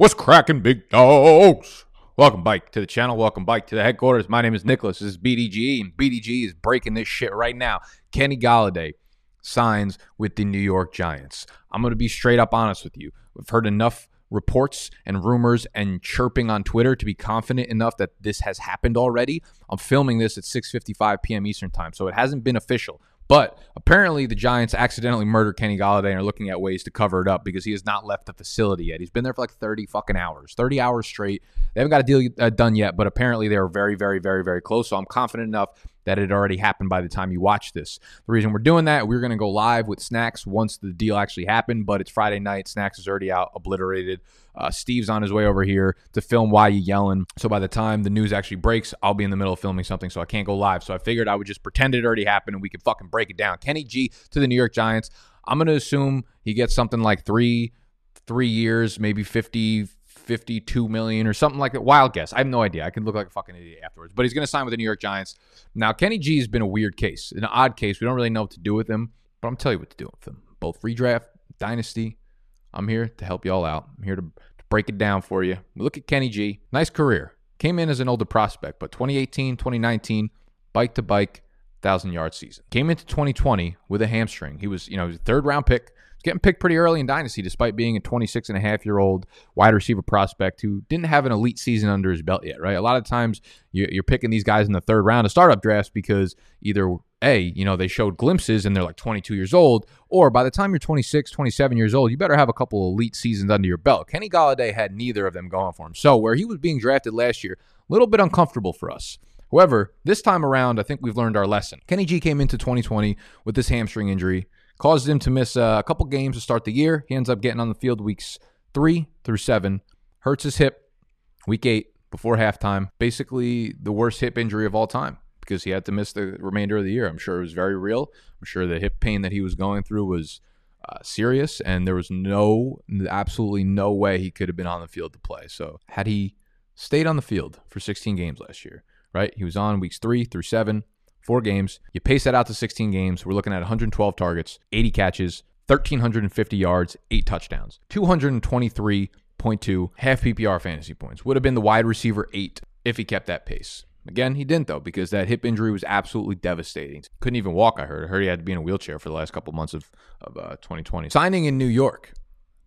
What's cracking, big dogs? Welcome, bike, to the channel. Welcome, bike, to the headquarters. My name is Nicholas. This is BDG, and BDG is breaking this shit right now. Kenny Golladay signs with the New York Giants. I'm going to be straight up honest with you. We've heard enough reports and rumors and chirping on Twitter to be confident enough that this has happened already. I'm filming this at 6:55 p.m. Eastern Time, so it hasn't been official. But apparently, the Giants accidentally murdered Kenny Golladay and are looking at ways to cover it up because he has not left the facility yet. He's been there for like 30 fucking hours, 30 hours straight. They haven't got a deal uh, done yet, but apparently they are very, very, very, very close. So I'm confident enough that it already happened by the time you watch this. The reason we're doing that, we're going to go live with Snacks once the deal actually happened, but it's Friday night. Snacks is already out, obliterated. Uh, Steve's on his way over here to film Why You Yelling. So by the time the news actually breaks, I'll be in the middle of filming something, so I can't go live. So I figured I would just pretend it already happened and we could fucking break it down. Kenny G to the New York Giants. I'm going to assume he gets something like three, three years, maybe 50, 52 million or something like that. Wild guess. I have no idea. I can look like a fucking idiot afterwards. But he's going to sign with the New York Giants. Now, Kenny G has been a weird case, an odd case. We don't really know what to do with him, but I'm telling you what to do with him. Both redraft, dynasty. I'm here to help you all out. I'm here to, to break it down for you. We look at Kenny G. Nice career. Came in as an older prospect, but 2018, 2019, bike to bike, thousand yard season. Came into 2020 with a hamstring. He was, you know, third round pick. He's getting picked pretty early in Dynasty, despite being a 26 and a half year old wide receiver prospect who didn't have an elite season under his belt yet, right? A lot of times you're picking these guys in the third round of startup drafts because either a, you know, they showed glimpses and they're like 22 years old, or by the time you're 26, 27 years old, you better have a couple elite seasons under your belt. Kenny Golladay had neither of them going for him. So where he was being drafted last year, a little bit uncomfortable for us. However, this time around, I think we've learned our lesson. Kenny G came into 2020 with this hamstring injury, caused him to miss uh, a couple games to start the year. He ends up getting on the field weeks three through seven, hurts his hip week eight before halftime. Basically, the worst hip injury of all time because he had to miss the remainder of the year. I'm sure it was very real. I'm sure the hip pain that he was going through was uh, serious, and there was no, absolutely no way he could have been on the field to play. So, had he stayed on the field for 16 games last year, right? He was on weeks three through seven, four games. You pace that out to 16 games. We're looking at 112 targets, 80 catches, 1,350 yards, eight touchdowns, 223.2 half PPR fantasy points. Would have been the wide receiver eight if he kept that pace. Again, he didn't though because that hip injury was absolutely devastating. Couldn't even walk. I heard. I heard he had to be in a wheelchair for the last couple months of of uh, 2020. Signing in New York.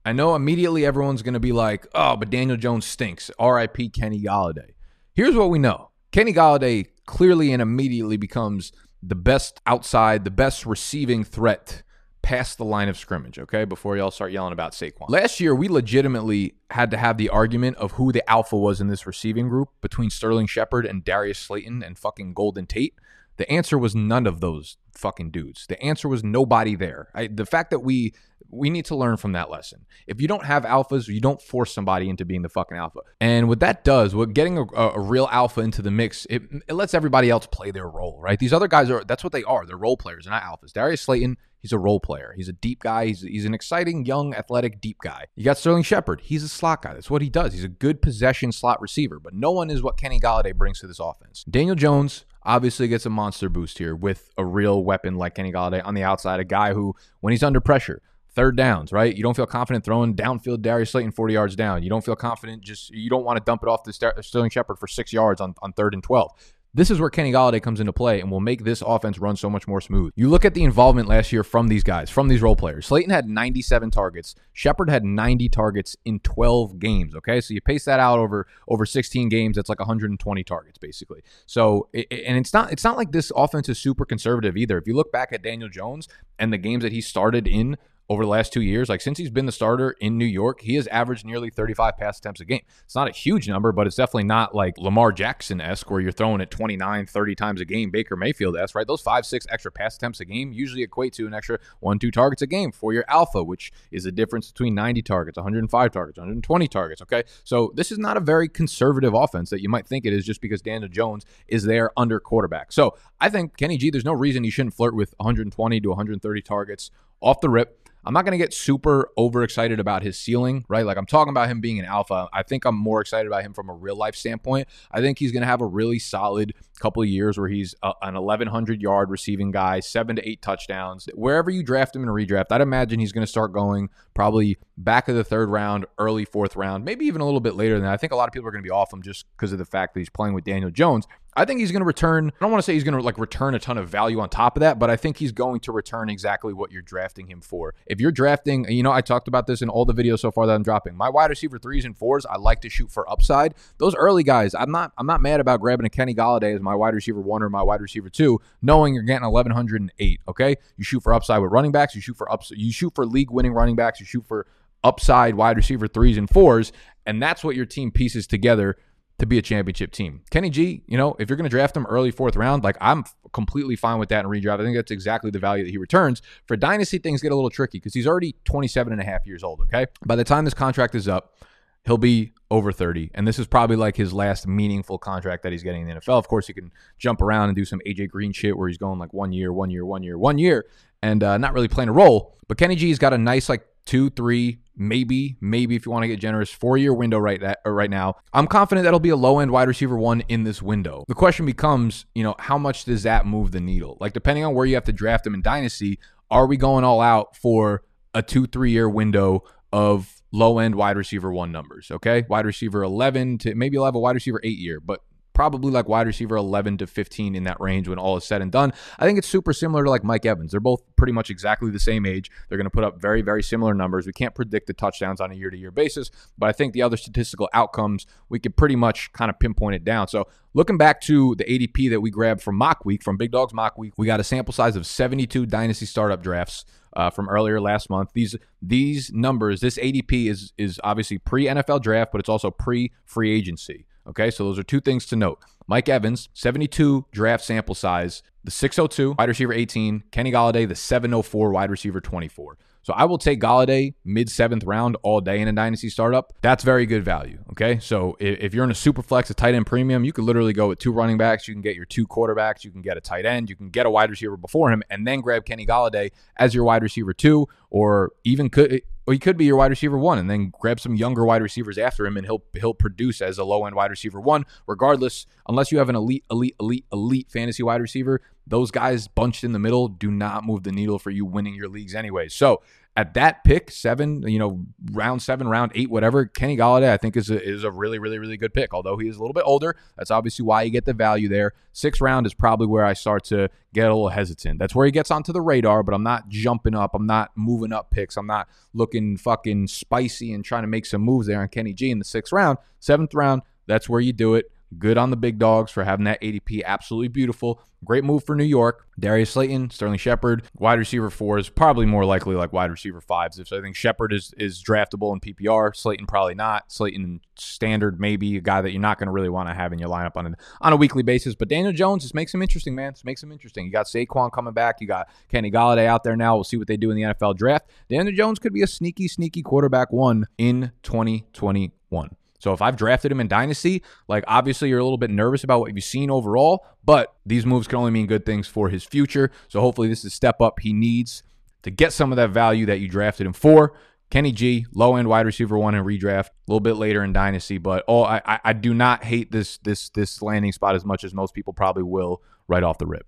I know immediately everyone's going to be like, "Oh, but Daniel Jones stinks." R.I.P. Kenny Golladay. Here's what we know: Kenny Golladay clearly and immediately becomes the best outside, the best receiving threat past the line of scrimmage, okay, before y'all start yelling about Saquon. Last year, we legitimately had to have the argument of who the alpha was in this receiving group between Sterling Shepard and Darius Slayton and fucking Golden Tate. The answer was none of those fucking dudes. The answer was nobody there. I, the fact that we we need to learn from that lesson. If you don't have alphas, you don't force somebody into being the fucking alpha. And what that does, what getting a, a real alpha into the mix, it, it, lets everybody else play their role, right? These other guys are that's what they are. They're role players, they're not alphas. Darius Slayton, he's a role player. He's a deep guy. He's he's an exciting, young, athletic, deep guy. You got Sterling Shepard. He's a slot guy. That's what he does. He's a good possession slot receiver. But no one is what Kenny Golladay brings to this offense. Daniel Jones obviously gets a monster boost here with a real weapon like Kenny Golladay on the outside, a guy who, when he's under pressure, third downs, right? You don't feel confident throwing downfield Darius Slayton 40 yards down. You don't feel confident just, you don't want to dump it off to Sterling Shepard for six yards on, on third and 12. This is where Kenny Golladay comes into play and will make this offense run so much more smooth. You look at the involvement last year from these guys, from these role players. Slayton had 97 targets. Shepard had 90 targets in 12 games. Okay, so you pace that out over over 16 games. That's like 120 targets basically. So and it's not it's not like this offense is super conservative either. If you look back at Daniel Jones and the games that he started in over the last two years. Like since he's been the starter in New York, he has averaged nearly 35 pass attempts a game. It's not a huge number, but it's definitely not like Lamar Jackson esque where you're throwing it 29, 30 times a game, Baker Mayfield esque, right? Those five, six extra pass attempts a game usually equate to an extra one, two targets a game for your alpha, which is the difference between 90 targets, 105 targets, 120 targets. Okay. So this is not a very conservative offense that you might think it is just because Daniel Jones is there under quarterback. So I think Kenny G, there's no reason he shouldn't flirt with 120 to 130 targets off the rip. I'm not going to get super overexcited about his ceiling, right? Like I'm talking about him being an alpha. I think I'm more excited about him from a real life standpoint. I think he's going to have a really solid couple of years where he's a, an 1100 yard receiving guy, seven to eight touchdowns. Wherever you draft him in a redraft, I'd imagine he's going to start going probably back of the third round, early fourth round, maybe even a little bit later than that. I think a lot of people are going to be off him just because of the fact that he's playing with Daniel Jones. I think he's going to return. I don't want to say he's going to like return a ton of value on top of that, but I think he's going to return exactly what you're drafting him for. If you're drafting, you know, I talked about this in all the videos so far that I'm dropping. My wide receiver threes and fours, I like to shoot for upside. Those early guys, I'm not, I'm not mad about grabbing a Kenny Golladay as my wide receiver one or my wide receiver two, knowing you're getting 1108. Okay, you shoot for upside with running backs. You shoot for ups. You shoot for league winning running backs. You shoot for upside wide receiver threes and fours, and that's what your team pieces together to be a championship team. Kenny G, you know, if you're going to draft him early fourth round, like I'm completely fine with that in redraft. I think that's exactly the value that he returns. For dynasty, things get a little tricky because he's already 27 and a half years old. Okay. By the time this contract is up, he'll be over 30. And this is probably like his last meaningful contract that he's getting in the NFL. Of course, he can jump around and do some AJ Green shit where he's going like one year, one year, one year, one year, and uh, not really playing a role. But Kenny G's got a nice like two, three, maybe, maybe if you want to get generous, four year window right that uh, right now. I'm confident that'll be a low end wide receiver one in this window. The question becomes, you know, how much does that move the needle? Like depending on where you have to draft him in dynasty, are we going all out for a two, three year window of low end wide receiver one numbers? Okay, wide receiver 11 to maybe you'll have a wide receiver eight year, but probably like wide receiver 11 to 15 in that range when all is said and done. I think it's super similar to like Mike Evans. They're both pretty much exactly the same age. They're going to put up very, very similar numbers. We can't predict the touchdowns on a year to year basis, but I think the other statistical outcomes, we could pretty much kind of pinpoint it down. So looking back to the ADP that we grabbed from Mock Week, from Big Dogs Mock Week, we got a sample size of 72 dynasty startup drafts. Uh, from earlier last month. These these numbers, this ADP is is obviously pre NFL draft, but it's also pre free agency. Okay, so those are two things to note. Mike Evans, 72 draft sample size, the 602 wide receiver 18, Kenny Golladay, the 704 wide receiver 24. So I will take Golladay mid seventh round all day in a dynasty startup. That's very good value. Okay. So if you're in a super flex, a tight end premium, you could literally go with two running backs. You can get your two quarterbacks. You can get a tight end. You can get a wide receiver before him and then grab Kenny Golladay as your wide receiver two, or even could or he could be your wide receiver one and then grab some younger wide receivers after him and he'll he'll produce as a low end wide receiver one regardless unless you have an elite elite elite elite fantasy wide receiver those guys bunched in the middle do not move the needle for you winning your leagues anyway. So at that pick, seven, you know, round seven, round eight, whatever, Kenny Golladay, I think is a, is a really, really, really good pick. Although he is a little bit older, that's obviously why you get the value there. Six round is probably where I start to get a little hesitant. That's where he gets onto the radar, but I'm not jumping up. I'm not moving up picks. I'm not looking fucking spicy and trying to make some moves there on Kenny G in the sixth round. Seventh round, that's where you do it. Good on the big dogs for having that ADP. Absolutely beautiful. Great move for New York. Darius Slayton, Sterling Shepard, wide receiver four is probably more likely like wide receiver fives. If so, I think Shepard is is draftable in PPR. Slayton probably not. Slayton standard maybe a guy that you're not going to really want to have in your lineup on a, on a weekly basis. But Daniel Jones just makes him interesting, man. Makes him interesting. You got Saquon coming back. You got Kenny Golladay out there now. We'll see what they do in the NFL draft. Daniel Jones could be a sneaky, sneaky quarterback one in 2021. So if I've drafted him in Dynasty, like obviously you're a little bit nervous about what you've seen overall, but these moves can only mean good things for his future. So hopefully this is a step up he needs to get some of that value that you drafted him for. Kenny G, low end wide receiver one in redraft, a little bit later in dynasty, but oh, I, I do not hate this this this landing spot as much as most people probably will right off the rip.